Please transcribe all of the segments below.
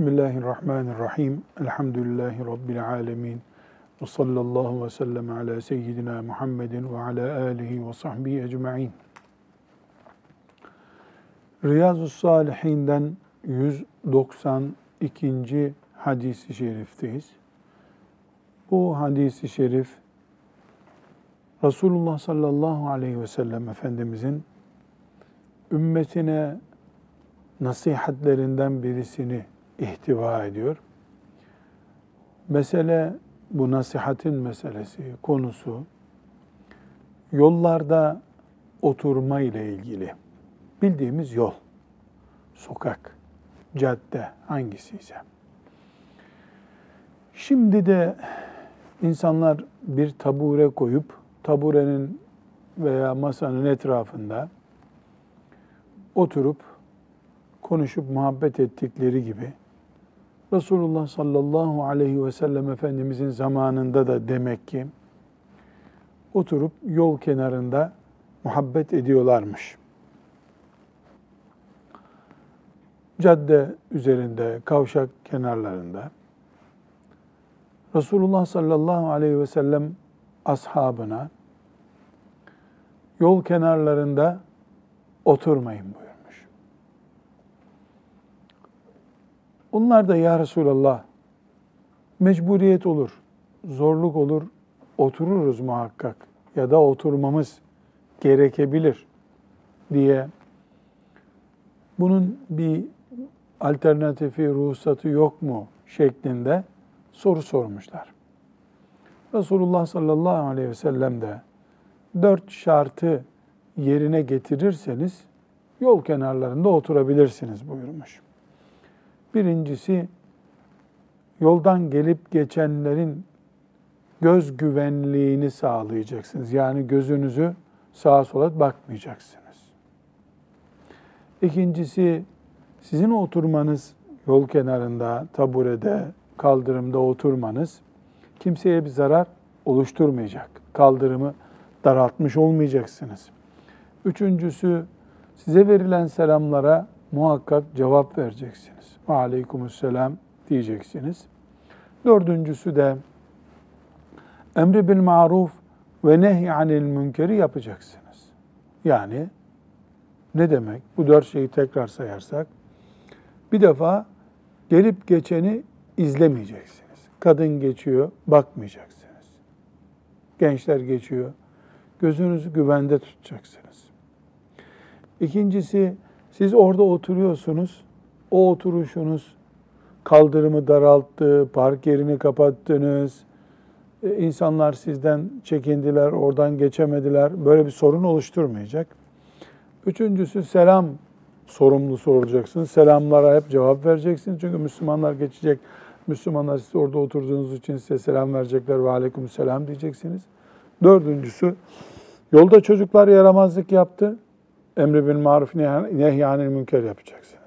Bismillahirrahmanirrahim. Elhamdülillahi Rabbil alemin. Ve sallallahu ve sellem ala seyyidina Muhammedin ve ala alihi ve sahbihi ecma'in. Riyazu Salihinden 192. hadisi şerifteyiz. Bu hadisi şerif Resulullah sallallahu aleyhi ve sellem Efendimizin ümmetine nasihatlerinden birisini ihtiva ediyor. Mesele bu nasihatin meselesi, konusu yollarda oturma ile ilgili. Bildiğimiz yol, sokak, cadde hangisi ise. Şimdi de insanlar bir tabure koyup taburenin veya masanın etrafında oturup konuşup muhabbet ettikleri gibi Resulullah sallallahu aleyhi ve sellem Efendimizin zamanında da demek ki oturup yol kenarında muhabbet ediyorlarmış. Cadde üzerinde, kavşak kenarlarında Resulullah sallallahu aleyhi ve sellem ashabına yol kenarlarında oturmayın buyurmuş. Onlar da ya Resulallah mecburiyet olur, zorluk olur, otururuz muhakkak ya da oturmamız gerekebilir diye bunun bir alternatifi, ruhsatı yok mu şeklinde soru sormuşlar. Resulullah sallallahu aleyhi ve sellem de dört şartı yerine getirirseniz yol kenarlarında oturabilirsiniz buyurmuş. Birincisi yoldan gelip geçenlerin göz güvenliğini sağlayacaksınız. Yani gözünüzü sağa sola bakmayacaksınız. İkincisi sizin oturmanız yol kenarında, taburede, kaldırımda oturmanız kimseye bir zarar oluşturmayacak. Kaldırımı daraltmış olmayacaksınız. Üçüncüsü size verilen selamlara muhakkak cevap vereceksiniz. Ve aleykümselam diyeceksiniz. Dördüncüsü de emri bil maruf ve nehy anil münkeri yapacaksınız. Yani ne demek? Bu dört şeyi tekrar sayarsak. Bir defa gelip geçeni izlemeyeceksiniz. Kadın geçiyor, bakmayacaksınız. Gençler geçiyor, gözünüzü güvende tutacaksınız. İkincisi, siz orada oturuyorsunuz, o oturuşunuz kaldırımı daralttı, park yerini kapattınız, e, insanlar sizden çekindiler, oradan geçemediler. Böyle bir sorun oluşturmayacak. Üçüncüsü selam sorumlusu olacaksınız. Selamlara hep cevap vereceksiniz. Çünkü Müslümanlar geçecek. Müslümanlar siz orada oturduğunuz için size selam verecekler ve aleyküm selam diyeceksiniz. Dördüncüsü, yolda çocuklar yaramazlık yaptı. Emri bil maruf nehyanil münker yapacaksınız.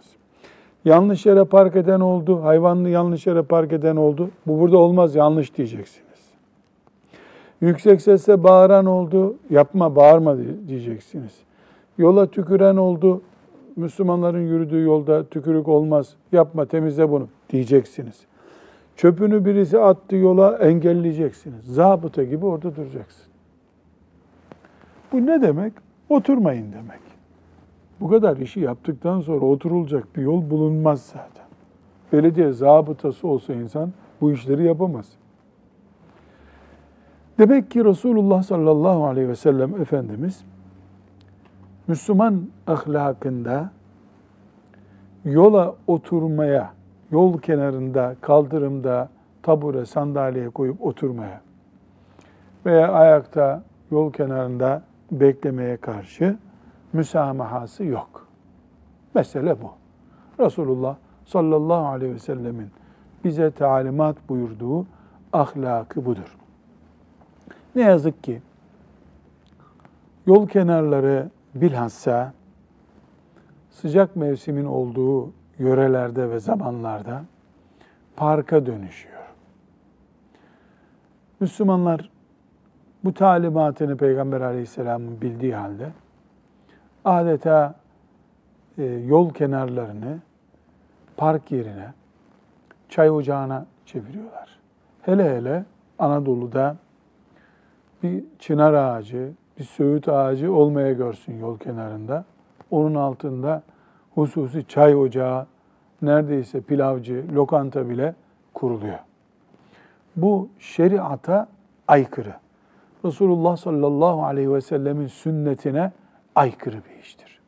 Yanlış yere park eden oldu, hayvanlı yanlış yere park eden oldu. Bu burada olmaz, yanlış diyeceksiniz. Yüksek sesle bağıran oldu, yapma, bağırma diyeceksiniz. Yola tüküren oldu, Müslümanların yürüdüğü yolda tükürük olmaz, yapma, temizle bunu diyeceksiniz. Çöpünü birisi attı yola engelleyeceksiniz. Zabıta gibi orada duracaksın. Bu ne demek? Oturmayın demek. Bu kadar işi yaptıktan sonra oturulacak bir yol bulunmaz zaten. Belediye zabıtası olsa insan bu işleri yapamaz. Demek ki Resulullah sallallahu aleyhi ve sellem Efendimiz Müslüman ahlakında yola oturmaya, yol kenarında, kaldırımda, tabure, sandalyeye koyup oturmaya veya ayakta yol kenarında beklemeye karşı müsamahası yok. Mesele bu. Resulullah sallallahu aleyhi ve sellemin bize talimat buyurduğu ahlakı budur. Ne yazık ki yol kenarları bilhassa sıcak mevsimin olduğu yörelerde ve zamanlarda parka dönüşüyor. Müslümanlar bu talimatını Peygamber Aleyhisselam'ın bildiği halde adeta e, yol kenarlarını park yerine, çay ocağına çeviriyorlar. Hele hele Anadolu'da bir çınar ağacı, bir söğüt ağacı olmaya görsün yol kenarında. Onun altında hususi çay ocağı, neredeyse pilavcı, lokanta bile kuruluyor. Bu şeriata aykırı. Resulullah sallallahu aleyhi ve sellemin sünnetine aykırı bir iştir.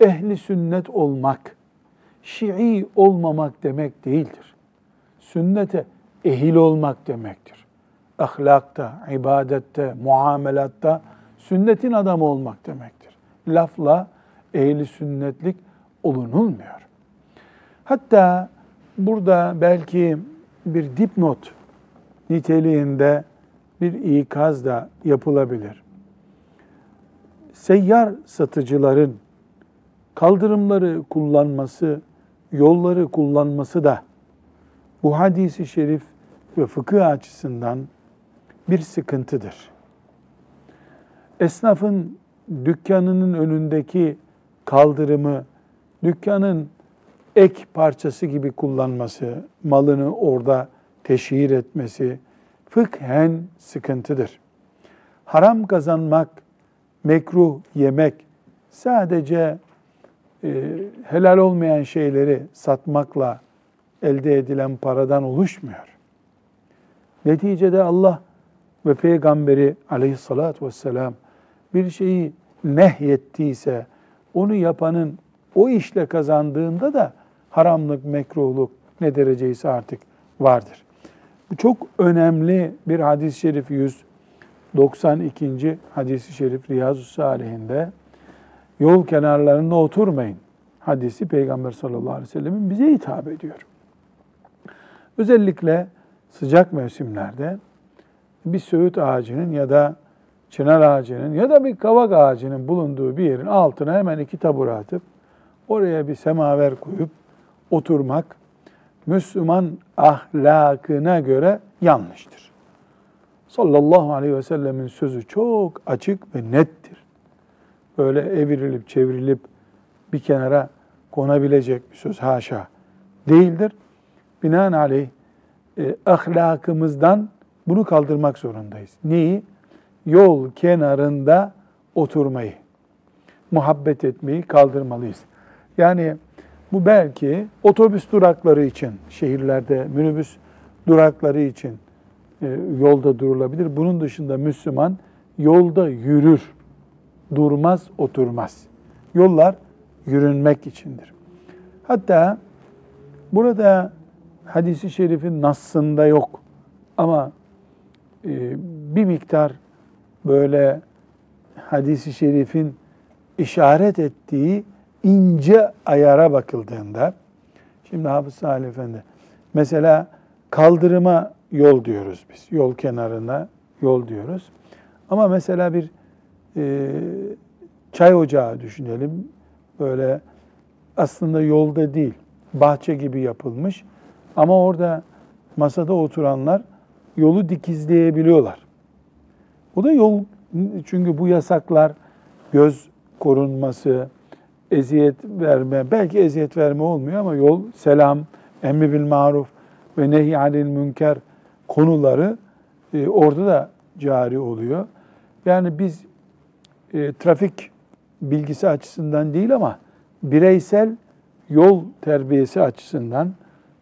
Ehli sünnet olmak, Şii olmamak demek değildir. Sünnete ehil olmak demektir. Ahlakta, ibadette, muamelatta sünnetin adamı olmak demektir. Lafla ehli sünnetlik olunulmuyor. Hatta burada belki bir dipnot niteliğinde bir ikaz da yapılabilir. Seyyar satıcıların kaldırımları kullanması, yolları kullanması da bu hadisi şerif ve fıkıh açısından bir sıkıntıdır. Esnafın dükkanının önündeki kaldırımı dükkanın ek parçası gibi kullanması, malını orada teşhir etmesi fıkhen sıkıntıdır. Haram kazanmak, mekruh yemek sadece e, helal olmayan şeyleri satmakla elde edilen paradan oluşmuyor. Neticede Allah ve Peygamberi aleyhissalatü vesselam bir şeyi nehyettiyse onu yapanın o işle kazandığında da haramlık, mekruhluk ne dereceyse artık vardır. Bu çok önemli bir hadis-i şerif 192. hadis-i şerif Riyazu Salihinde yol kenarlarında oturmayın hadisi Peygamber sallallahu aleyhi ve sellemin bize hitap ediyor. Özellikle sıcak mevsimlerde bir söğüt ağacının ya da çınar ağacının ya da bir kavak ağacının bulunduğu bir yerin altına hemen iki tabure atıp oraya bir semaver koyup oturmak Müslüman ahlakına göre yanlıştır. Sallallahu aleyhi ve sellemin sözü çok açık ve nettir. Böyle evrilip çevrilip bir kenara konabilecek bir söz haşa değildir. Binaenaleyh e, ahlakımızdan bunu kaldırmak zorundayız. Neyi? Yol kenarında oturmayı, muhabbet etmeyi kaldırmalıyız. Yani bu belki otobüs durakları için, şehirlerde minibüs durakları için yolda durulabilir. Bunun dışında Müslüman yolda yürür, durmaz, oturmaz. Yollar yürünmek içindir. Hatta burada hadisi şerifin nassında yok ama e, bir miktar böyle hadisi şerifin işaret ettiği ince ayara bakıldığında, şimdi Hafız Salih Efendi, mesela kaldırıma yol diyoruz biz, yol kenarına yol diyoruz. Ama mesela bir e, çay ocağı düşünelim, böyle aslında yolda değil, bahçe gibi yapılmış. Ama orada masada oturanlar yolu dikizleyebiliyorlar. Bu da yol, çünkü bu yasaklar göz korunması, eziyet verme, belki eziyet verme olmuyor ama yol, selam, emri bil maruf ve nehy anil münker konuları e, orada da cari oluyor. Yani biz e, trafik bilgisi açısından değil ama bireysel yol terbiyesi açısından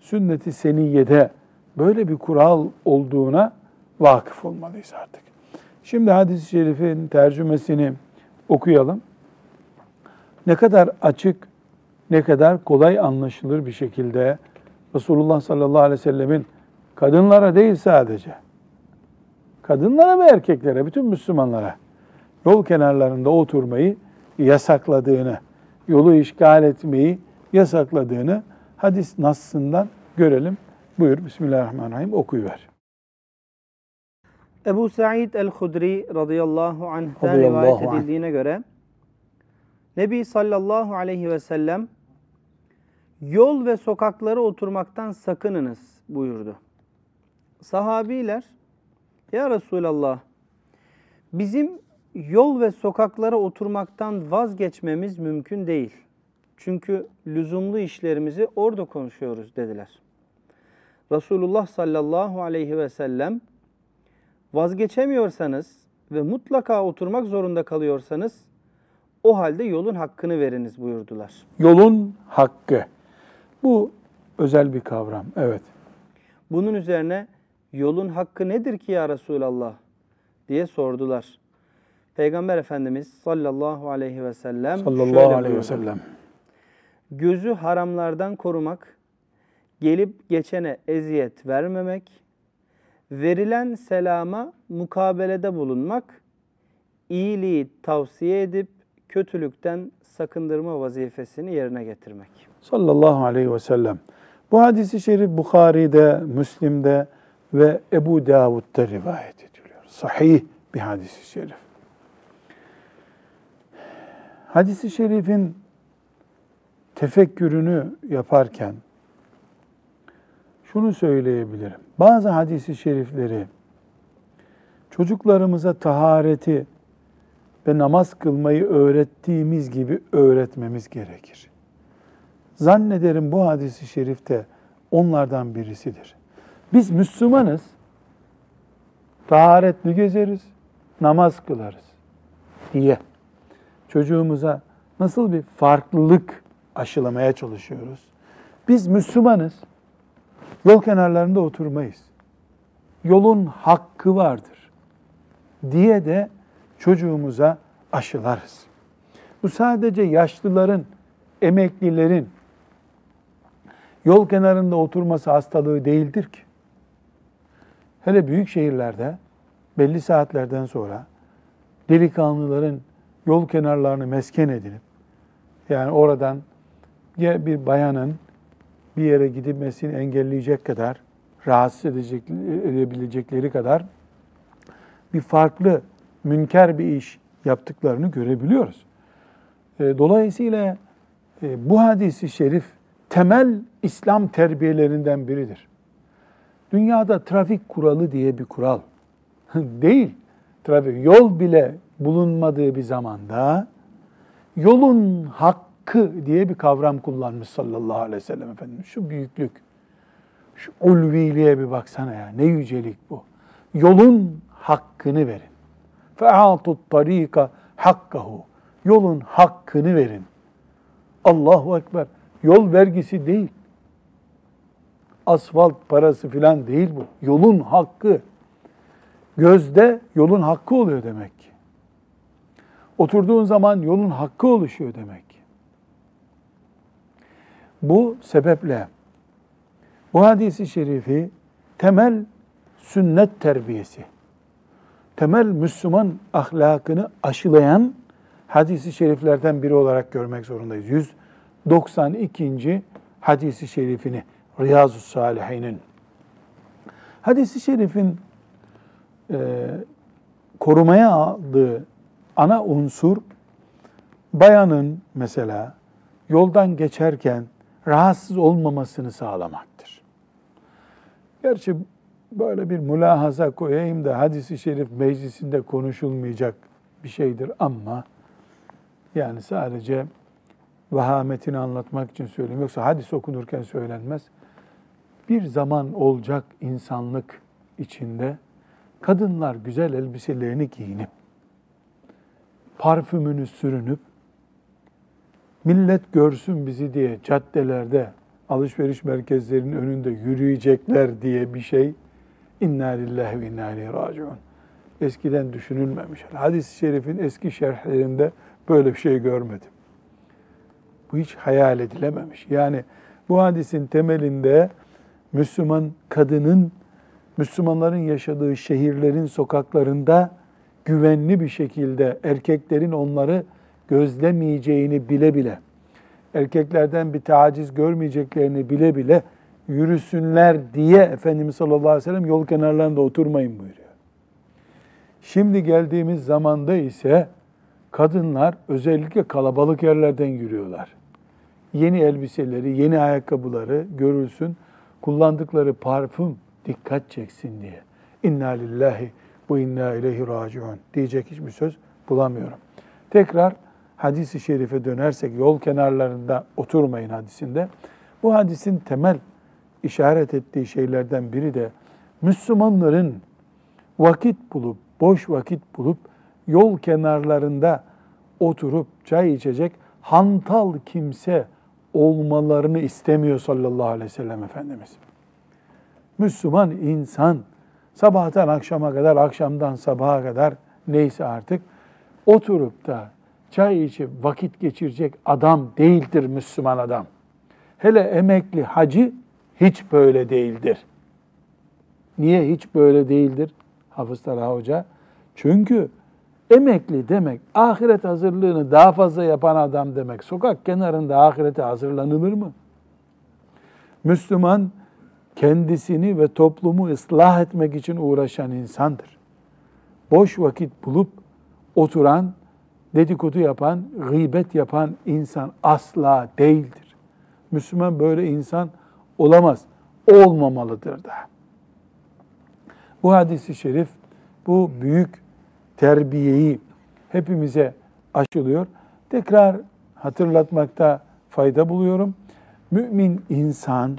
sünnet-i seniyede böyle bir kural olduğuna vakıf olmalıyız artık. Şimdi hadis-i şerifin tercümesini okuyalım ne kadar açık, ne kadar kolay anlaşılır bir şekilde Resulullah sallallahu aleyhi ve sellemin kadınlara değil sadece, kadınlara ve erkeklere, bütün Müslümanlara yol kenarlarında oturmayı yasakladığını, yolu işgal etmeyi yasakladığını hadis nassından görelim. Buyur Bismillahirrahmanirrahim okuyuver. Ebu Sa'id el-Hudri radıyallahu anh'ten rivayet edildiğine göre Nebi sallallahu aleyhi ve sellem yol ve sokaklara oturmaktan sakınınız buyurdu. Sahabiler ya Resulallah bizim yol ve sokaklara oturmaktan vazgeçmemiz mümkün değil. Çünkü lüzumlu işlerimizi orada konuşuyoruz dediler. Resulullah sallallahu aleyhi ve sellem vazgeçemiyorsanız ve mutlaka oturmak zorunda kalıyorsanız o halde yolun hakkını veriniz buyurdular. Yolun hakkı. Bu özel bir kavram. Evet. Bunun üzerine yolun hakkı nedir ki ya Resulallah diye sordular. Peygamber Efendimiz sallallahu aleyhi ve sellem Sallallahu şöyle aleyhi ve sellem. Gözü haramlardan korumak, gelip geçene eziyet vermemek, verilen selama mukabelede bulunmak, iyiliği tavsiye edip kötülükten sakındırma vazifesini yerine getirmek. Sallallahu aleyhi ve sellem. Bu hadisi şerif Bukhari'de, Müslim'de ve Ebu Davud'da rivayet ediliyor. Sahih bir hadisi şerif. Hadisi şerifin tefekkürünü yaparken şunu söyleyebilirim. Bazı hadisi şerifleri çocuklarımıza tahareti ve namaz kılmayı öğrettiğimiz gibi öğretmemiz gerekir. Zannederim bu hadisi şerifte onlardan birisidir. Biz Müslümanız, taharetli gezeriz, namaz kılarız diye çocuğumuza nasıl bir farklılık aşılamaya çalışıyoruz. Biz Müslümanız, yol kenarlarında oturmayız. Yolun hakkı vardır diye de çocuğumuza aşılarız. Bu sadece yaşlıların, emeklilerin yol kenarında oturması hastalığı değildir ki. Hele büyük şehirlerde belli saatlerden sonra delikanlıların yol kenarlarını mesken edilip yani oradan ya bir bayanın bir yere gidilmesini engelleyecek kadar rahatsız edecek, edebilecekleri kadar bir farklı münker bir iş yaptıklarını görebiliyoruz. E, Dolayısıyla e, bu hadisi şerif temel İslam terbiyelerinden biridir. Dünyada trafik kuralı diye bir kural değil. Trafik yol bile bulunmadığı bir zamanda yolun hakkı diye bir kavram kullanmış sallallahu aleyhi ve sellem Efendimiz. Şu büyüklük, şu ulviliğe bir baksana ya. Ne yücelik bu. Yolun hakkını verin. فَاَعَطُ الطَّر۪يكَ hakkahu. Yolun hakkını verin. Allahu Ekber. Yol vergisi değil. Asfalt parası filan değil bu. Yolun hakkı. Gözde yolun hakkı oluyor demek ki. Oturduğun zaman yolun hakkı oluşuyor demek ki. Bu sebeple bu hadisi şerifi temel sünnet terbiyesi, temel Müslüman ahlakını aşılayan hadisi şeriflerden biri olarak görmek zorundayız. 192. hadisi şerifini Riyazu Salihin'in. Hadisi şerifin e, korumaya aldığı ana unsur bayanın mesela yoldan geçerken rahatsız olmamasını sağlamaktır. Gerçi böyle bir mülahaza koyayım da hadisi şerif meclisinde konuşulmayacak bir şeydir ama yani sadece vahametini anlatmak için söyleyeyim. Yoksa hadis okunurken söylenmez. Bir zaman olacak insanlık içinde kadınlar güzel elbiselerini giyinip, parfümünü sürünüp, millet görsün bizi diye caddelerde, alışveriş merkezlerinin önünde yürüyecekler diye bir şey inna lillahi ve inna raciun. Eskiden düşünülmemiş. Hadis-i şerifin eski şerhlerinde böyle bir şey görmedim. Bu hiç hayal edilememiş. Yani bu hadisin temelinde Müslüman kadının Müslümanların yaşadığı şehirlerin sokaklarında güvenli bir şekilde erkeklerin onları gözlemeyeceğini bile bile, erkeklerden bir taciz görmeyeceklerini bile bile yürüsünler diye Efendimiz sallallahu aleyhi ve sellem yol kenarlarında oturmayın buyuruyor. Şimdi geldiğimiz zamanda ise kadınlar özellikle kalabalık yerlerden yürüyorlar. Yeni elbiseleri, yeni ayakkabıları görülsün, kullandıkları parfüm dikkat çeksin diye. İnna lillahi bu inna ileyhi raciun diyecek hiçbir söz bulamıyorum. Tekrar hadisi şerife dönersek yol kenarlarında oturmayın hadisinde. Bu hadisin temel işaret ettiği şeylerden biri de Müslümanların vakit bulup, boş vakit bulup yol kenarlarında oturup çay içecek hantal kimse olmalarını istemiyor sallallahu aleyhi ve sellem Efendimiz. Müslüman insan sabahtan akşama kadar, akşamdan sabaha kadar neyse artık oturup da çay içip vakit geçirecek adam değildir Müslüman adam. Hele emekli hacı hiç böyle değildir. Niye hiç böyle değildir? Hafız Talha Hoca. Çünkü emekli demek ahiret hazırlığını daha fazla yapan adam demek. Sokak kenarında ahirete hazırlanılır mı? Müslüman kendisini ve toplumu ıslah etmek için uğraşan insandır. Boş vakit bulup oturan, dedikodu yapan, gıybet yapan insan asla değildir. Müslüman böyle insan olamaz, olmamalıdır da. Bu hadisi şerif, bu büyük terbiyeyi hepimize aşılıyor. Tekrar hatırlatmakta fayda buluyorum. Mümin insan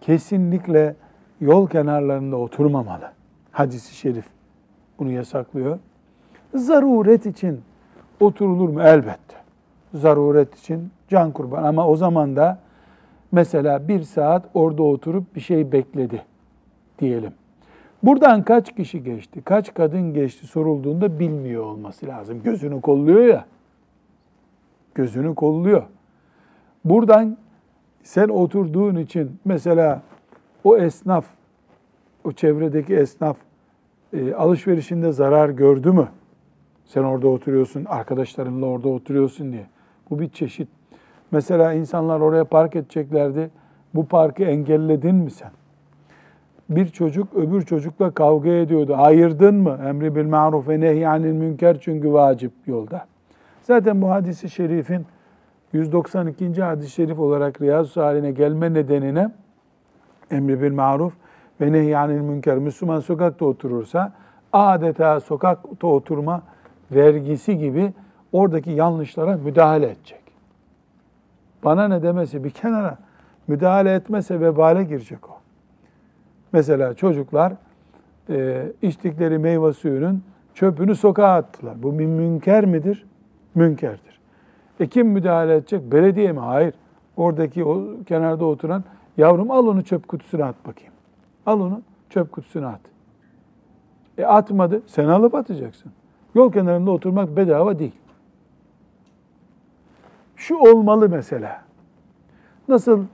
kesinlikle yol kenarlarında oturmamalı. Hadisi şerif bunu yasaklıyor. Zaruret için oturulur mu? Elbette. Zaruret için can kurban. Ama o zaman da mesela bir saat orada oturup bir şey bekledi diyelim. Buradan kaç kişi geçti, kaç kadın geçti sorulduğunda bilmiyor olması lazım. Gözünü kolluyor ya. Gözünü kolluyor. Buradan sen oturduğun için mesela o esnaf, o çevredeki esnaf e, alışverişinde zarar gördü mü? Sen orada oturuyorsun, arkadaşlarınla orada oturuyorsun diye. Bu bir çeşit. Mesela insanlar oraya park edeceklerdi. Bu parkı engelledin mi sen? Bir çocuk öbür çocukla kavga ediyordu. Ayırdın mı? Emri bil maruf ve nehyanil münker çünkü vacip yolda. Zaten bu hadisi şerifin 192. hadis-i şerif olarak Riyazu haline gelme nedenine emri bil maruf ve nehyanil münker. Müslüman sokakta oturursa adeta sokakta oturma vergisi gibi oradaki yanlışlara müdahale edecek. Bana ne demesi bir kenara müdahale etmese vebale girecek o. Mesela çocuklar e, içtikleri meyve suyunun çöpünü sokağa attılar. Bu bir münker midir? Münkerdir. E kim müdahale edecek? Belediye mi? Hayır. Oradaki o kenarda oturan yavrum al onu çöp kutusuna at bakayım. Al onu çöp kutusuna at. E atmadı. Sen alıp atacaksın. Yol kenarında oturmak bedava değil. Şu olmalı mesela. Nasıl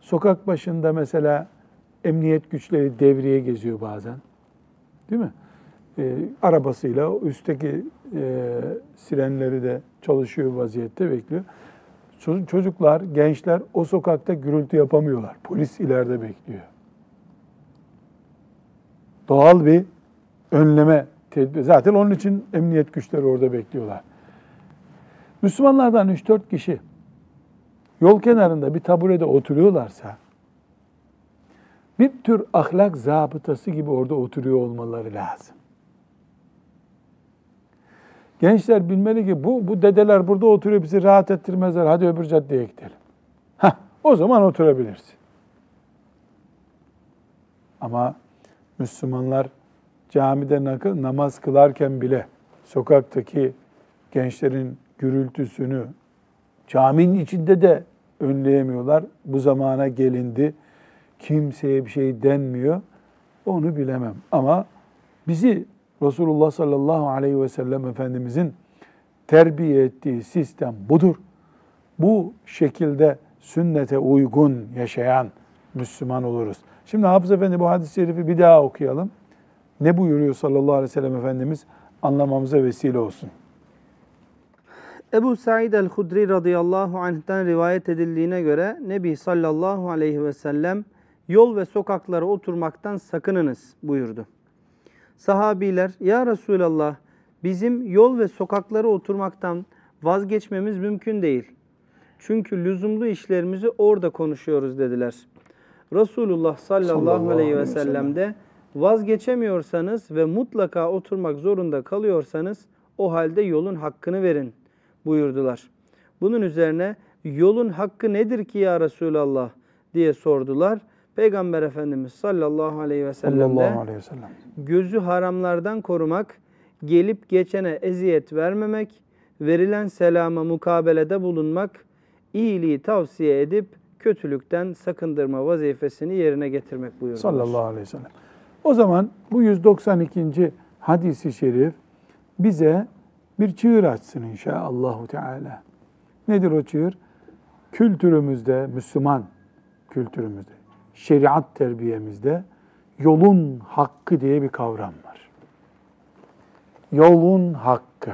sokak başında mesela emniyet güçleri devriye geziyor bazen. Değil mi? E, arabasıyla üstteki e, sirenleri de çalışıyor vaziyette bekliyor. Çocuklar, gençler o sokakta gürültü yapamıyorlar. Polis ileride bekliyor. Doğal bir önleme tedbir. Zaten onun için emniyet güçleri orada bekliyorlar. Müslümanlardan 3-4 kişi yol kenarında bir taburede oturuyorlarsa bir tür ahlak zabıtası gibi orada oturuyor olmaları lazım. Gençler bilmeli ki bu, bu dedeler burada oturuyor bizi rahat ettirmezler. Hadi öbür caddeye gidelim. Heh, o zaman oturabilirsin. Ama Müslümanlar camide namaz kılarken bile sokaktaki gençlerin gürültüsünü caminin içinde de önleyemiyorlar. Bu zamana gelindi. Kimseye bir şey denmiyor. Onu bilemem. Ama bizi Resulullah sallallahu aleyhi ve sellem Efendimizin terbiye ettiği sistem budur. Bu şekilde sünnete uygun yaşayan Müslüman oluruz. Şimdi Hafız Efendi bu hadis-i şerifi bir daha okuyalım. Ne buyuruyor sallallahu aleyhi ve sellem Efendimiz anlamamıza vesile olsun. Ebu Said el-Hudri radıyallahu anh'ten rivayet edildiğine göre Nebi sallallahu aleyhi ve sellem yol ve sokaklara oturmaktan sakınınız buyurdu. Sahabiler ya Resulallah bizim yol ve sokaklara oturmaktan vazgeçmemiz mümkün değil. Çünkü lüzumlu işlerimizi orada konuşuyoruz dediler. Resulullah sallallahu, sallallahu aleyhi ve sellem de vazgeçemiyorsanız ve mutlaka oturmak zorunda kalıyorsanız o halde yolun hakkını verin buyurdular. Bunun üzerine yolun hakkı nedir ki ya Resulallah diye sordular. Peygamber Efendimiz sallallahu aleyhi ve sellem de Sallallahu aleyhi ve sellem. gözü haramlardan korumak, gelip geçene eziyet vermemek, verilen selama mukabelede bulunmak, iyiliği tavsiye edip kötülükten sakındırma vazifesini yerine getirmek buyurdular. Sallallahu aleyhi ve sellem. O zaman bu 192. hadisi şerif bize bir çığır açsın inşallah Teala. Nedir o çığır? Kültürümüzde, Müslüman kültürümüzde, şeriat terbiyemizde yolun hakkı diye bir kavram var. Yolun hakkı.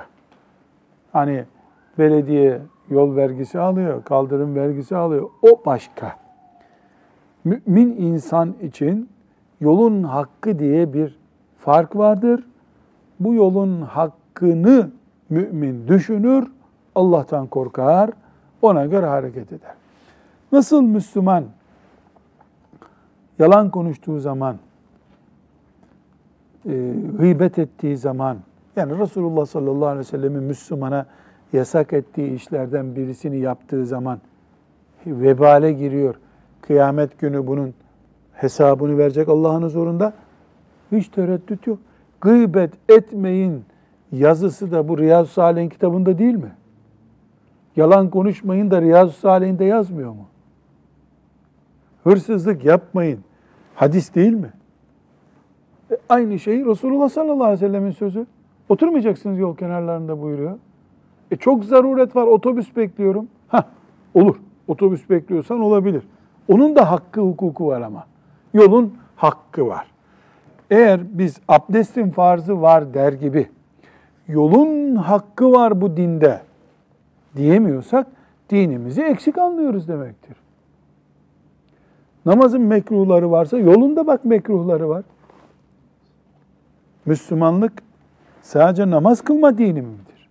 Hani belediye yol vergisi alıyor, kaldırım vergisi alıyor. O başka. Mümin insan için yolun hakkı diye bir fark vardır. Bu yolun hakkını mümin düşünür, Allah'tan korkar, ona göre hareket eder. Nasıl Müslüman yalan konuştuğu zaman, e, gıybet ettiği zaman, yani Resulullah sallallahu aleyhi ve sellemin Müslümana yasak ettiği işlerden birisini yaptığı zaman vebale giriyor. Kıyamet günü bunun hesabını verecek Allah'ın huzurunda. Hiç tereddüt yok. Gıybet etmeyin yazısı da bu Riyazu Salih'in kitabında değil mi? Yalan konuşmayın da Riyazu Salih'inde yazmıyor mu? Hırsızlık yapmayın. Hadis değil mi? E, aynı şey Resulullah sallallahu aleyhi ve sellemin sözü. Oturmayacaksınız yol kenarlarında buyuruyor. E çok zaruret var, otobüs bekliyorum. Ha olur. Otobüs bekliyorsan olabilir. Onun da hakkı, hukuku var ama. Yolun hakkı var. Eğer biz abdestin farzı var der gibi yolun hakkı var bu dinde diyemiyorsak dinimizi eksik anlıyoruz demektir. Namazın mekruhları varsa yolunda bak mekruhları var. Müslümanlık sadece namaz kılma dini midir?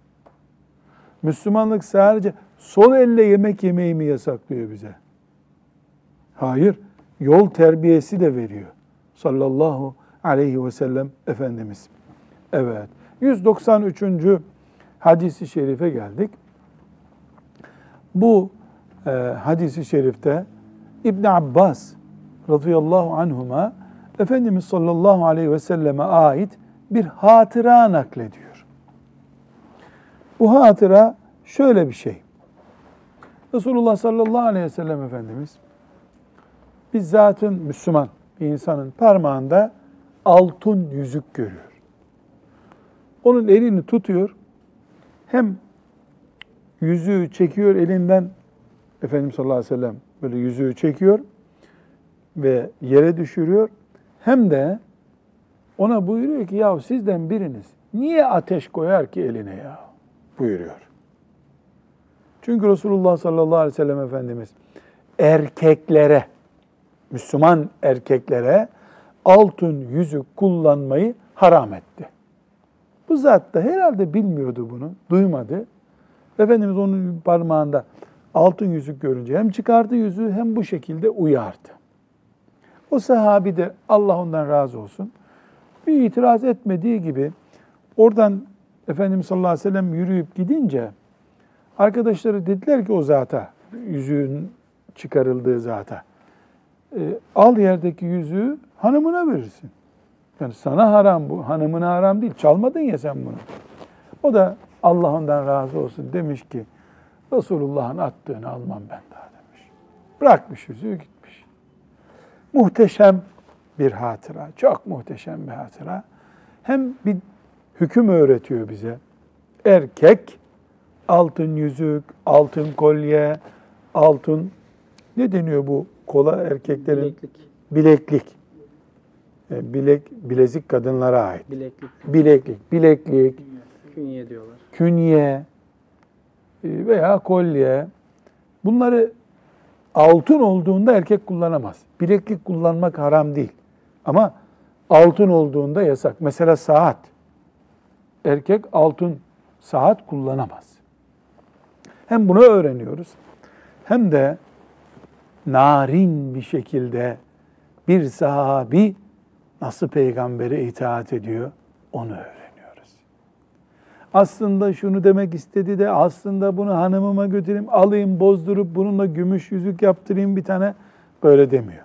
Müslümanlık sadece sol elle yemek yemeyi mi yasaklıyor bize? Hayır, yol terbiyesi de veriyor. Sallallahu aleyhi ve sellem Efendimiz. Evet, 193. hadisi şerife geldik. Bu e, hadisi şerifte İbn Abbas radıyallahu anhuma Efendimiz sallallahu aleyhi ve selleme ait bir hatıra naklediyor. Bu hatıra şöyle bir şey. Resulullah sallallahu aleyhi ve sellem Efendimiz bizzatın Müslüman bir insanın parmağında altın yüzük görüyor. Onun elini tutuyor. Hem yüzüğü çekiyor elinden Efendimiz sallallahu aleyhi ve sellem böyle yüzüğü çekiyor ve yere düşürüyor. Hem de ona buyuruyor ki ya sizden biriniz niye ateş koyar ki eline ya buyuruyor. Çünkü Resulullah sallallahu aleyhi ve sellem Efendimiz erkeklere, Müslüman erkeklere altın yüzük kullanmayı haram etti. Bu zat da herhalde bilmiyordu bunu, duymadı. Efendimiz onun parmağında altın yüzük görünce hem çıkardı yüzüğü hem bu şekilde uyardı. O sahabi de Allah ondan razı olsun bir itiraz etmediği gibi oradan Efendimiz sallallahu aleyhi ve sellem yürüyüp gidince arkadaşları dediler ki o zata, yüzüğün çıkarıldığı zata, e, al yerdeki yüzüğü hanımına verirsin. Yani sana haram bu, hanımına haram değil. Çalmadın ya sen bunu. O da Allah ondan razı olsun demiş ki Resulullah'ın attığını almam ben daha demiş. Bırakmış yüzüğü gitmiş. Muhteşem bir hatıra, çok muhteşem bir hatıra. Hem bir hüküm öğretiyor bize. Erkek altın yüzük, altın kolye, altın ne deniyor bu kola erkeklerin? Bileklik. Bileklik. E, Bilek, bilezik kadınlara ait. Bileklik. Bileklik, bileklik, Künye diyorlar. künye veya kolye. Bunları altın olduğunda erkek kullanamaz. Bileklik kullanmak haram değil. Ama altın olduğunda yasak. Mesela saat. Erkek altın saat kullanamaz. Hem bunu öğreniyoruz hem de narin bir şekilde bir sahabi nasıl peygambere itaat ediyor onu öğreniyoruz. Aslında şunu demek istedi de aslında bunu hanımıma götüreyim, alayım, bozdurup bununla gümüş yüzük yaptırayım bir tane böyle demiyor.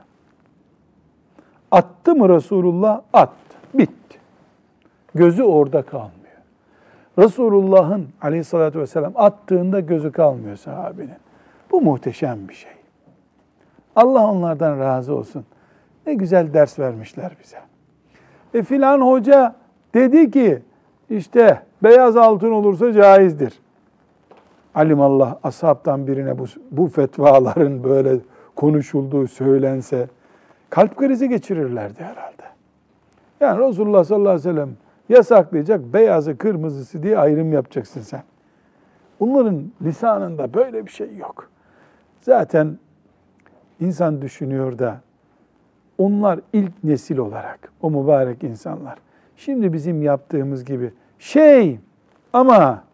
Attı mı Resulullah? Attı. Bitti. Gözü orada kalmıyor. Resulullah'ın aleyhissalatü vesselam attığında gözü kalmıyor sahabenin. Bu muhteşem bir şey. Allah onlardan razı olsun. Ne güzel ders vermişler bize. E filan hoca dedi ki işte beyaz altın olursa caizdir. Alimallah ashabtan birine bu, bu fetvaların böyle konuşulduğu söylense kalp krizi geçirirlerdi herhalde. Yani Resulullah sallallahu aleyhi ve sellem yasaklayacak beyazı kırmızısı diye ayrım yapacaksın sen. Bunların lisanında böyle bir şey yok. Zaten insan düşünüyor da onlar ilk nesil olarak o mübarek insanlar. Şimdi bizim yaptığımız gibi şey ama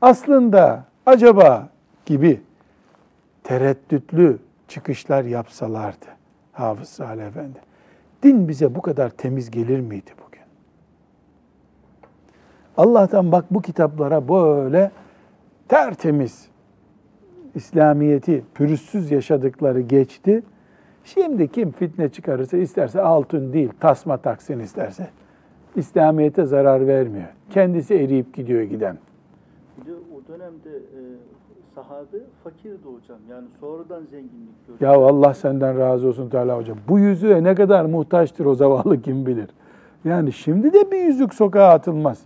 aslında acaba gibi tereddütlü çıkışlar yapsalardı Hafız Salih Efendi. Din bize bu kadar temiz gelir miydi bugün? Allah'tan bak bu kitaplara böyle tertemiz İslamiyeti pürüzsüz yaşadıkları geçti. Şimdi kim fitne çıkarırsa isterse altın değil tasma taksın isterse. İslamiyete zarar vermiyor. Kendisi eriyip gidiyor giden. Bir de o dönemde e, sahabe fakirdi hocam. Yani sonradan zenginlik gördü. Ya Allah senden razı olsun Teala hocam. Bu yüzüğe ne kadar muhtaçtır o zavallı kim bilir. Yani şimdi de bir yüzük sokağa atılmaz.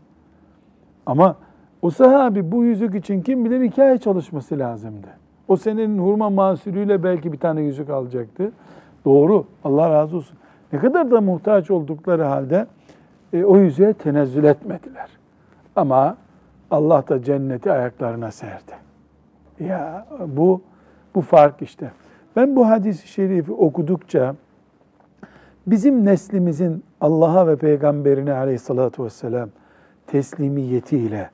Ama o sahabi bu yüzük için kim bilir iki ay çalışması lazımdı. O senenin hurma mahsulüyle belki bir tane yüzük alacaktı. Doğru. Allah razı olsun. Ne kadar da muhtaç oldukları halde e, o yüzüğe tenezzül etmediler. Ama Allah da cenneti ayaklarına serdi. Ya bu bu fark işte. Ben bu hadis-i şerifi okudukça bizim neslimizin Allah'a ve peygamberine aleyhissalatu vesselam teslimiyetiyle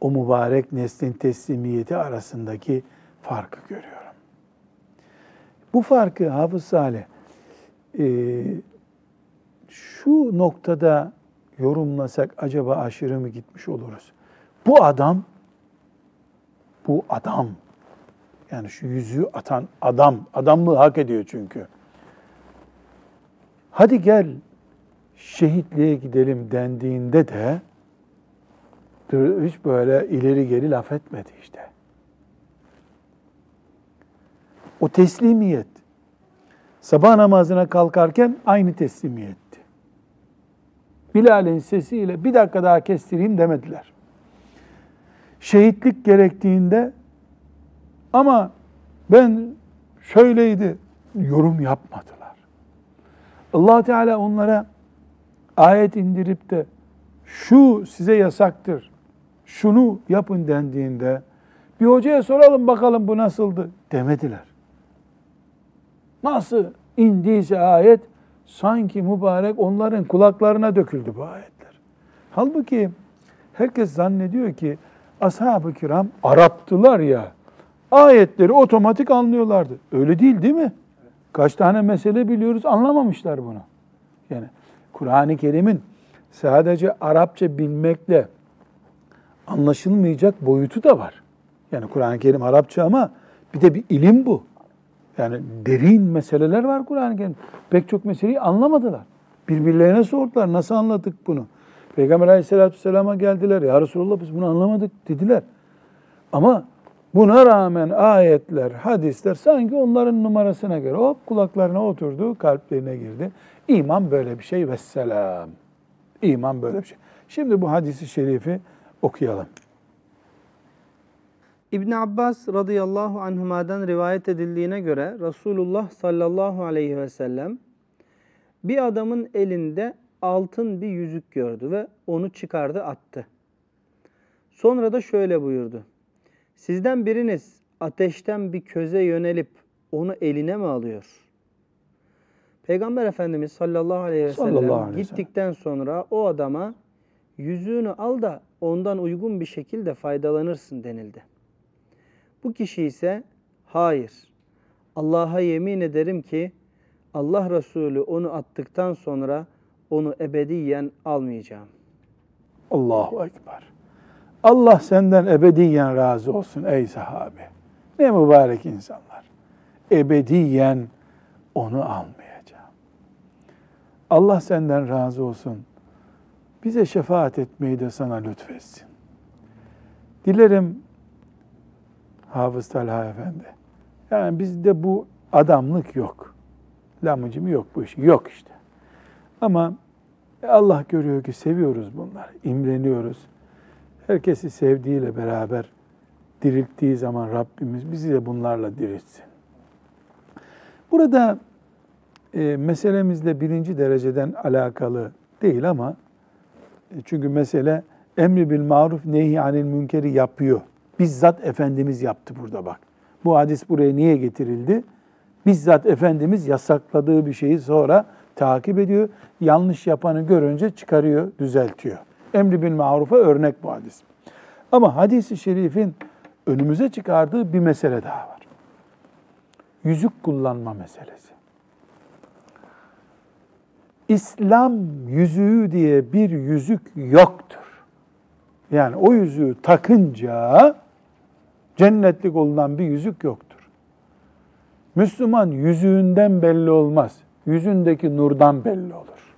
o mübarek neslin teslimiyeti arasındaki farkı görüyorum. Bu farkı Hafız Salih e, şu noktada yorumlasak acaba aşırı mı gitmiş oluruz? Bu adam, bu adam, yani şu yüzüğü atan adam, adamlığı hak ediyor çünkü. Hadi gel şehitliğe gidelim dendiğinde de hiç böyle ileri geri laf etmedi işte. O teslimiyet. Sabah namazına kalkarken aynı teslimiyetti. Bilal'in sesiyle bir dakika daha kestireyim demediler. Şehitlik gerektiğinde ama ben şöyleydi yorum yapmadılar. allah Teala onlara ayet indirip de şu size yasaktır, şunu yapın dendiğinde bir hocaya soralım bakalım bu nasıldı demediler. Nasıl indiyse ayet sanki mübarek onların kulaklarına döküldü bu ayetler. Halbuki herkes zannediyor ki ashab-ı kiram Araptılar ya ayetleri otomatik anlıyorlardı. Öyle değil değil mi? Kaç tane mesele biliyoruz anlamamışlar bunu. Yani Kur'an-ı Kerim'in sadece Arapça bilmekle anlaşılmayacak boyutu da var. Yani Kur'an-ı Kerim Arapça ama bir de bir ilim bu. Yani derin meseleler var Kur'an-ı Kerim. Pek çok meseleyi anlamadılar. Birbirlerine sordular. Nasıl anladık bunu? Peygamber aleyhissalatü vesselam'a geldiler. Ya Resulallah biz bunu anlamadık dediler. Ama buna rağmen ayetler, hadisler sanki onların numarasına göre hop kulaklarına oturdu, kalplerine girdi. İman böyle bir şey. Vesselam. İman böyle bir şey. Şimdi bu hadisi şerifi okuyalım. İbn Abbas radıyallahu anhuma'dan rivayet edildiğine göre Resulullah sallallahu aleyhi ve sellem bir adamın elinde altın bir yüzük gördü ve onu çıkardı attı. Sonra da şöyle buyurdu. Sizden biriniz ateşten bir köze yönelip onu eline mi alıyor? Peygamber Efendimiz sallallahu aleyhi ve sellem Sallallahu aleyhi ve gittikten sonra o adama yüzüğünü al da ondan uygun bir şekilde faydalanırsın denildi. Bu kişi ise hayır Allah'a yemin ederim ki Allah Resulü onu attıktan sonra onu ebediyen almayacağım. Allahu Ekber. Allah senden ebediyen razı olsun ey sahabe. Ne mübarek insanlar. Ebediyen onu almayacağım. Allah senden razı olsun. Bize şefaat etmeyi de sana lütfetsin. Dilerim Hafız Talha Efendi. Yani bizde bu adamlık yok. Lamucum yok bu iş. Yok işte. Ama Allah görüyor ki seviyoruz bunları. imreniyoruz. Herkesi sevdiğiyle beraber dirilttiği zaman Rabbimiz bizi de bunlarla diriltsin. Burada e, meselemizle birinci dereceden alakalı değil ama e, çünkü mesele emri bil maruf nehi anil münkeri yapıyor. Bizzat Efendimiz yaptı burada bak. Bu hadis buraya niye getirildi? Bizzat Efendimiz yasakladığı bir şeyi sonra takip ediyor. Yanlış yapanı görünce çıkarıyor, düzeltiyor. Emri bil marufa örnek bu hadis. Ama hadisi şerifin önümüze çıkardığı bir mesele daha var. Yüzük kullanma meselesi. İslam yüzüğü diye bir yüzük yoktur. Yani o yüzüğü takınca cennetlik olunan bir yüzük yoktur. Müslüman yüzüğünden belli olmaz. Yüzündeki nurdan belli olur.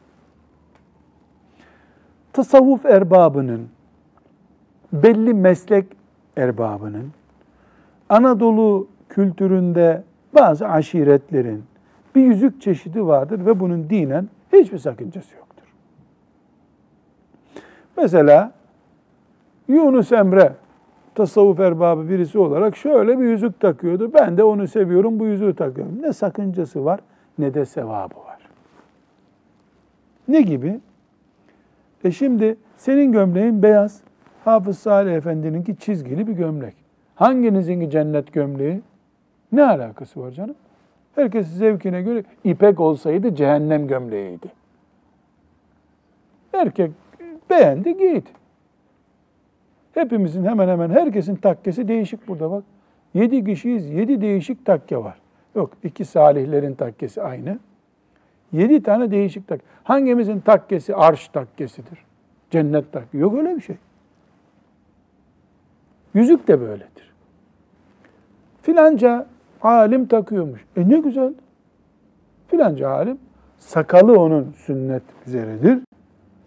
Tasavvuf erbabının, belli meslek erbabının, Anadolu kültüründe bazı aşiretlerin bir yüzük çeşidi vardır ve bunun dinen hiçbir sakıncası yoktur. Mesela Yunus Emre tasavvuf erbabı birisi olarak şöyle bir yüzük takıyordu. Ben de onu seviyorum, bu yüzüğü takıyorum. Ne sakıncası var ne de sevabı var. Ne gibi? E şimdi senin gömleğin beyaz. Hafız Salih Efendi'ninki çizgili bir gömlek. Hanginizinki cennet gömleği? Ne alakası var canım? Herkes zevkine göre ipek olsaydı cehennem gömleğiydi. Erkek beğendi giydi. Hepimizin hemen hemen herkesin takkesi değişik burada bak. Yedi kişiyiz, yedi değişik takke var. Yok iki salihlerin takkesi aynı. Yedi tane değişik takke. Hangimizin takkesi arş takkesidir? Cennet takke. Yok öyle bir şey. Yüzük de böyledir. Filanca alim takıyormuş. E ne güzel. Filanca alim sakalı onun sünnet üzeredir.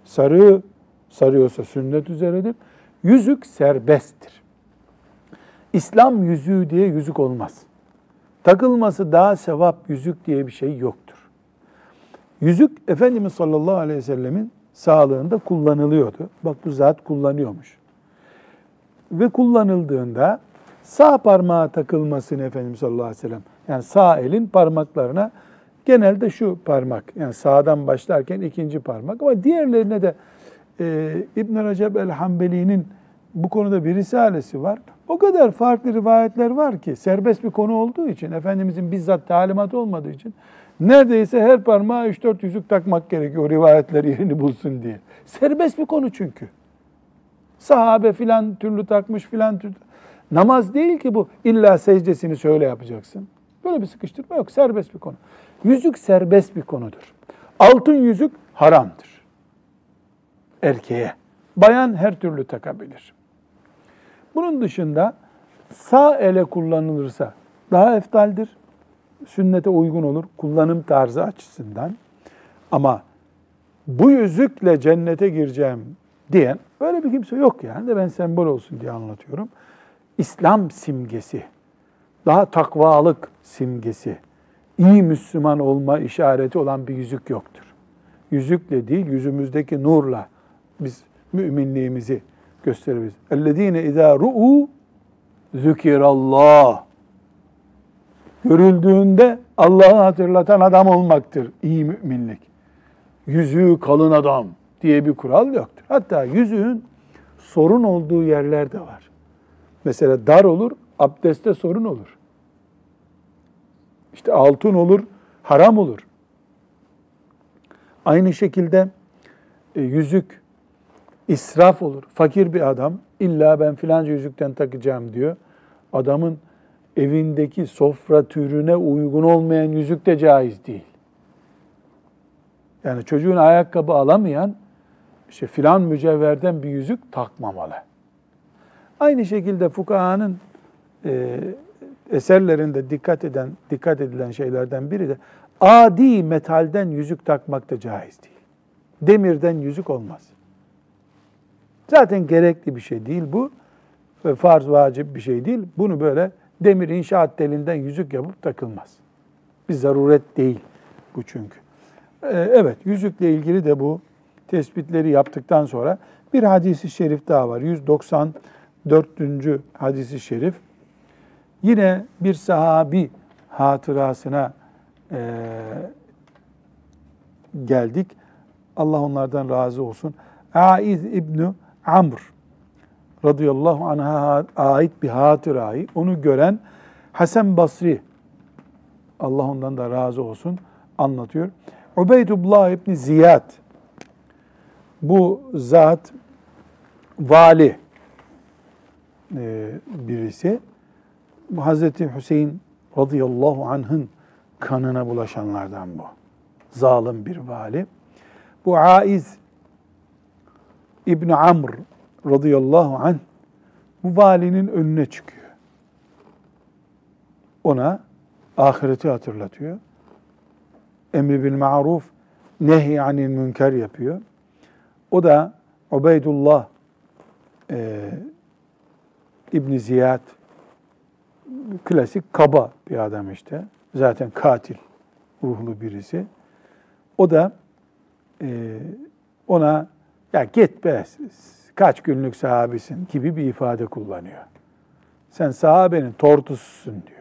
Sarığı sarıyorsa sünnet üzeredir. Yüzük serbesttir. İslam yüzüğü diye yüzük olmaz. Takılması daha sevap yüzük diye bir şey yoktur. Yüzük Efendimiz sallallahu aleyhi ve sellemin sağlığında kullanılıyordu. Bak bu zat kullanıyormuş. Ve kullanıldığında sağ parmağa takılmasını Efendimiz sallallahu aleyhi ve sellem yani sağ elin parmaklarına genelde şu parmak yani sağdan başlarken ikinci parmak ama diğerlerine de e, İbn Recep el-Hanbeli'nin bu konuda bir risalesi var. O kadar farklı rivayetler var ki serbest bir konu olduğu için, Efendimizin bizzat talimatı olmadığı için neredeyse her parmağa 3-4 yüzük takmak gerekiyor rivayetler yerini bulsun diye. Serbest bir konu çünkü. Sahabe filan türlü takmış filan türlü. Namaz değil ki bu. İlla secdesini şöyle yapacaksın. Böyle bir sıkıştırma yok. Serbest bir konu. Yüzük serbest bir konudur. Altın yüzük haramdır. Erkeğe. Bayan her türlü takabilir. Bunun dışında sağ ele kullanılırsa daha eftaldir. Sünnete uygun olur kullanım tarzı açısından. Ama bu yüzükle cennete gireceğim diyen öyle bir kimse yok yani de ben sembol olsun diye anlatıyorum. İslam simgesi, daha takvalık simgesi, iyi Müslüman olma işareti olan bir yüzük yoktur. Yüzükle değil, yüzümüzdeki nurla biz müminliğimizi gösteririz. Ellezine izâ ru'u zükirallah. Görüldüğünde Allah'ı hatırlatan adam olmaktır iyi müminlik. Yüzüğü kalın adam diye bir kural yoktur. Hatta yüzüğün sorun olduğu yerler de var. Mesela dar olur, abdeste sorun olur. İşte altın olur, haram olur. Aynı şekilde e, yüzük israf olur. Fakir bir adam illa ben filanca yüzükten takacağım diyor. Adamın evindeki sofra türüne uygun olmayan yüzük de caiz değil. Yani çocuğun ayakkabı alamayan işte filan mücevherden bir yüzük takmamalı. Aynı şekilde fukahanın e, eserlerinde dikkat eden dikkat edilen şeylerden biri de adi metalden yüzük takmak da caiz değil. Demirden yüzük olmaz. Zaten gerekli bir şey değil bu. Farz vacip bir şey değil. Bunu böyle demir inşaat telinden yüzük yapıp takılmaz. Bir zaruret değil bu çünkü. Ee, evet yüzükle ilgili de bu tespitleri yaptıktan sonra bir hadisi şerif daha var. 194. hadisi şerif. Yine bir sahabi hatırasına e, geldik. Allah onlardan razı olsun. Aiz İbni Amr radıyallahu anh'a ait bir hatırayı onu gören Hasan Basri Allah ondan da razı olsun anlatıyor. Ubeydullah İbni Ziyad bu zat vali e, birisi. Hazreti Hüseyin radıyallahu anh'ın kanına bulaşanlardan bu. Zalim bir vali. Bu Aiz İbni Amr radıyallahu anh bu valinin önüne çıkıyor. Ona ahireti hatırlatıyor. Emri bil maruf, nehy anil münker yapıyor. O da Ubeydullah e, İbni Ziyad klasik kaba bir adam işte. Zaten katil ruhlu birisi. O da e, ona ya git be kaç günlük sahabisin gibi bir ifade kullanıyor. Sen sahabenin tortususun diyor.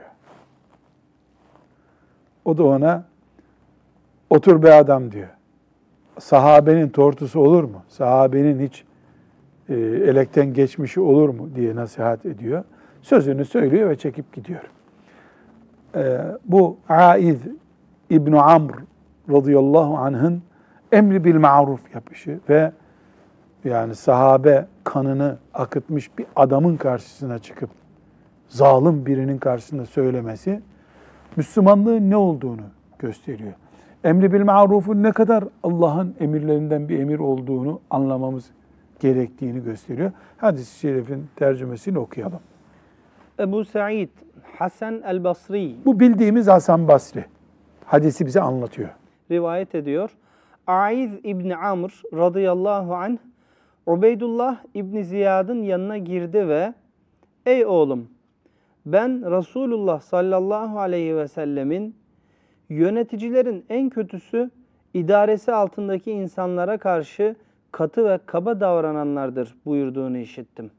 O da ona otur be adam diyor. Sahabenin tortusu olur mu? Sahabenin hiç e, elekten geçmişi olur mu diye nasihat ediyor. Sözünü söylüyor ve çekip gidiyor. E, bu Aiz İbn Amr radıyallahu anh'ın emri bil maruf yapışı ve yani sahabe kanını akıtmış bir adamın karşısına çıkıp zalim birinin karşısında söylemesi Müslümanlığın ne olduğunu gösteriyor. Emri bil marufun ne kadar Allah'ın emirlerinden bir emir olduğunu anlamamız gerektiğini gösteriyor. Hadis-i şerifin tercümesini okuyalım. Ebu Sa'id Hasan el-Basri Bu bildiğimiz Hasan Basri. Hadisi bize anlatıyor. rivayet ediyor. Aiz İbni Amr radıyallahu anh Ubeydullah İbni Ziyad'ın yanına girdi ve Ey oğlum ben Resulullah sallallahu aleyhi ve sellemin yöneticilerin en kötüsü idaresi altındaki insanlara karşı katı ve kaba davrananlardır buyurduğunu işittim.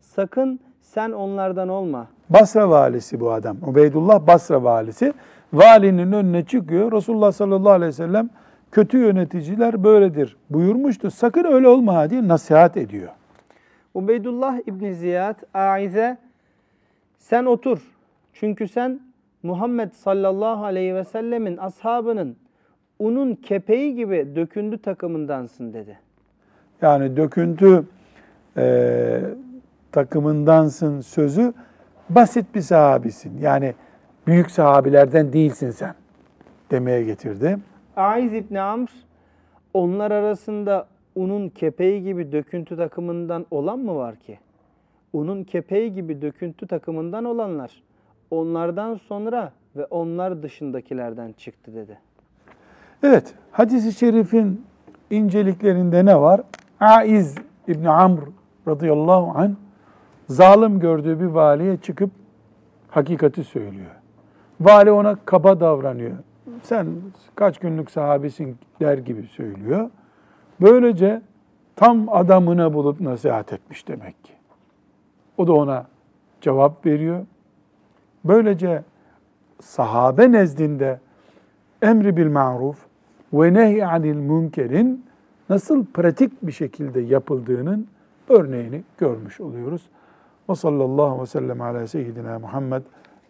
Sakın sen onlardan olma. Basra valisi bu adam. Ubeydullah Basra valisi. Valinin önüne çıkıyor. Resulullah sallallahu aleyhi ve sellem kötü yöneticiler böyledir buyurmuştu. Sakın öyle olma diye nasihat ediyor. Ubeydullah İbni Ziyad Aize sen otur. Çünkü sen Muhammed sallallahu aleyhi ve sellemin ashabının unun kepeği gibi dökündü takımındansın dedi. Yani döküntü e, takımındansın sözü basit bir sahabisin. Yani büyük sahabilerden değilsin sen demeye getirdi. Aiz İbni Amr onlar arasında unun kepeği gibi döküntü takımından olan mı var ki? Unun kepeği gibi döküntü takımından olanlar onlardan sonra ve onlar dışındakilerden çıktı dedi. Evet, hadis-i şerifin inceliklerinde ne var? Aiz İbni Amr radıyallahu anh zalim gördüğü bir valiye çıkıp hakikati söylüyor. Vali ona kaba davranıyor. Sen kaç günlük sahabesin der gibi söylüyor. Böylece tam adamına bulup nasihat etmiş demek ki. O da ona cevap veriyor. Böylece sahabe nezdinde emri bil maruf ve nehy anil münkerin nasıl pratik bir şekilde yapıldığının örneğini görmüş oluyoruz. Ve sallallahu ve sellem ala seyyidina Muhammed